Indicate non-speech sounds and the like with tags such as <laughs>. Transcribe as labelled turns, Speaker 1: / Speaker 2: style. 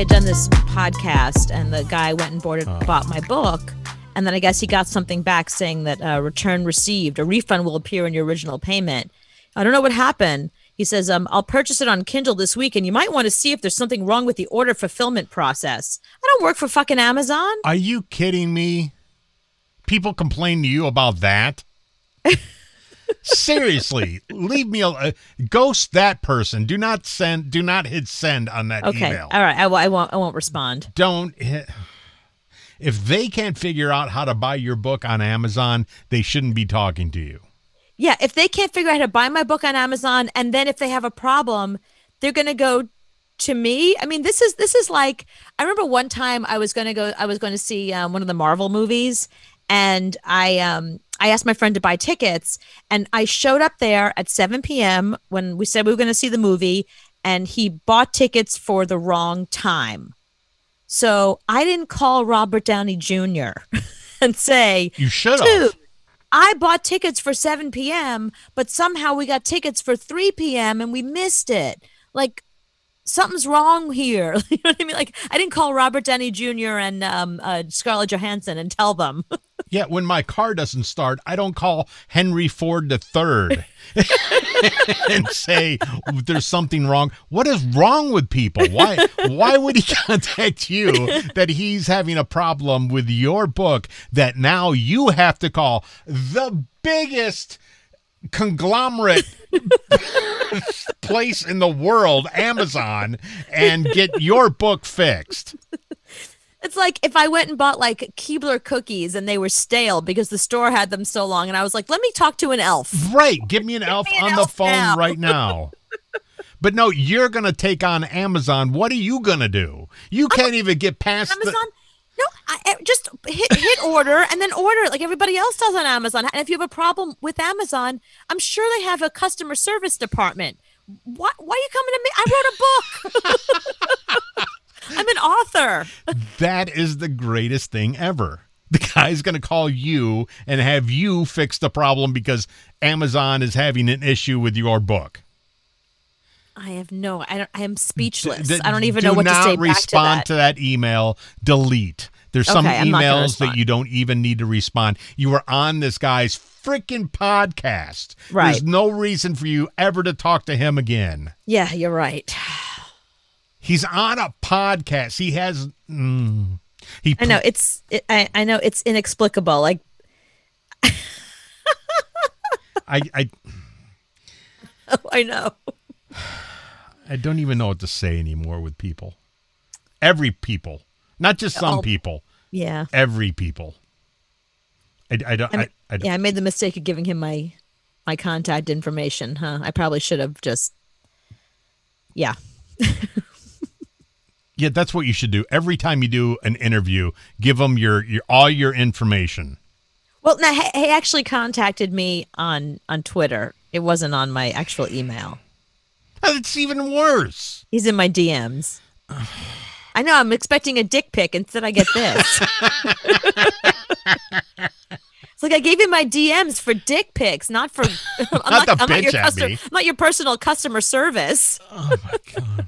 Speaker 1: had done this podcast, and the guy went and bought, it, bought my book, and then I guess he got something back saying that uh, return received, a refund will appear in your original payment. I don't know what happened. He says, um, I'll purchase it on Kindle this week, and you might want to see if there's something wrong with the order fulfillment process. I don't work for fucking Amazon.
Speaker 2: Are you kidding me? People complain to you about that? <laughs> Seriously, leave me alone. Ghost that person. Do not send. Do not hit send on that
Speaker 1: Okay,
Speaker 2: email.
Speaker 1: all right, I, won't. I won't respond.
Speaker 2: Don't hit. If they can't figure out how to buy your book on Amazon, they shouldn't be talking to you.
Speaker 1: Yeah, if they can't figure out how to buy my book on Amazon, and then if they have a problem, they're gonna go to me. I mean, this is this is like I remember one time I was gonna go. I was going to see um, one of the Marvel movies, and I um I asked my friend to buy tickets, and I showed up there at 7 p.m. when we said we were going to see the movie, and he bought tickets for the wrong time. So I didn't call Robert Downey Jr. <laughs> and say,
Speaker 2: You should have.
Speaker 1: I bought tickets for 7 p.m., but somehow we got tickets for 3 p.m. and we missed it. Like, something's wrong here. <laughs> you know what I mean? Like, I didn't call Robert Downey Jr. and um, uh, Scarlett Johansson and tell them. <laughs>
Speaker 2: Yeah, when my car doesn't start, I don't call Henry Ford III <laughs> and say there's something wrong. What is wrong with people? Why why would he <laughs> contact you that he's having a problem with your book that now you have to call the biggest conglomerate <laughs> place in the world, Amazon, and get your book fixed?
Speaker 1: It's like if I went and bought like Keebler cookies and they were stale because the store had them so long, and I was like, let me talk to an elf.
Speaker 2: Right. Give me an elf
Speaker 1: me an
Speaker 2: on the phone
Speaker 1: now.
Speaker 2: right now. But no, you're going to take on Amazon. What are you going to do? You can't even get past
Speaker 1: Amazon.
Speaker 2: the.
Speaker 1: No, I, I- just hit hit order and then order it like everybody else does on Amazon. And if you have a problem with Amazon, I'm sure they have a customer service department. Why, why are you coming to me? I wrote a book. <laughs> An author.
Speaker 2: That is the greatest thing ever. The guy's going to call you and have you fix the problem because Amazon is having an issue with your book.
Speaker 1: I have no. I don't. I am speechless.
Speaker 2: D-
Speaker 1: I don't even
Speaker 2: do
Speaker 1: know what to
Speaker 2: not
Speaker 1: say back to
Speaker 2: respond
Speaker 1: that.
Speaker 2: to that email. Delete. There's some
Speaker 1: Okay, I'm
Speaker 2: emails that you don't even need to respond. You are on this guy's freaking podcast.
Speaker 1: Right.
Speaker 2: There's no reason for you ever to talk to him again.
Speaker 1: Yeah, you're right.
Speaker 2: He's on a podcast. He has. Mm, he.
Speaker 1: I know it's. It, I I know it's inexplicable. Like
Speaker 2: I, I. <laughs>
Speaker 1: Oh, I know.
Speaker 2: I don't even know what to say anymore with people. Every people, not just some
Speaker 1: All-
Speaker 2: people.
Speaker 1: Yeah.
Speaker 2: Every people. I, I don't.
Speaker 1: I
Speaker 2: I,
Speaker 1: mean,
Speaker 2: I, don't-
Speaker 1: yeah, I made the mistake of giving him my my contact information, huh? I probably should have just Yeah. <laughs>
Speaker 2: Yeah, that's what you should do. Every time you do an interview, give them your, your all your information.
Speaker 1: Well, no, he, he actually contacted me on on Twitter. It wasn't on my actual email.
Speaker 2: It's even worse.
Speaker 1: He's in my DMs. <sighs> I know. I'm expecting a dick pic. Instead, I get this. <laughs> it's like I gave you my DMs for dick pics, not for. <laughs> I'm
Speaker 2: Not the
Speaker 1: I'm not your
Speaker 2: at
Speaker 1: customer.
Speaker 2: me.
Speaker 1: I'm not your personal customer service.
Speaker 2: Oh my god.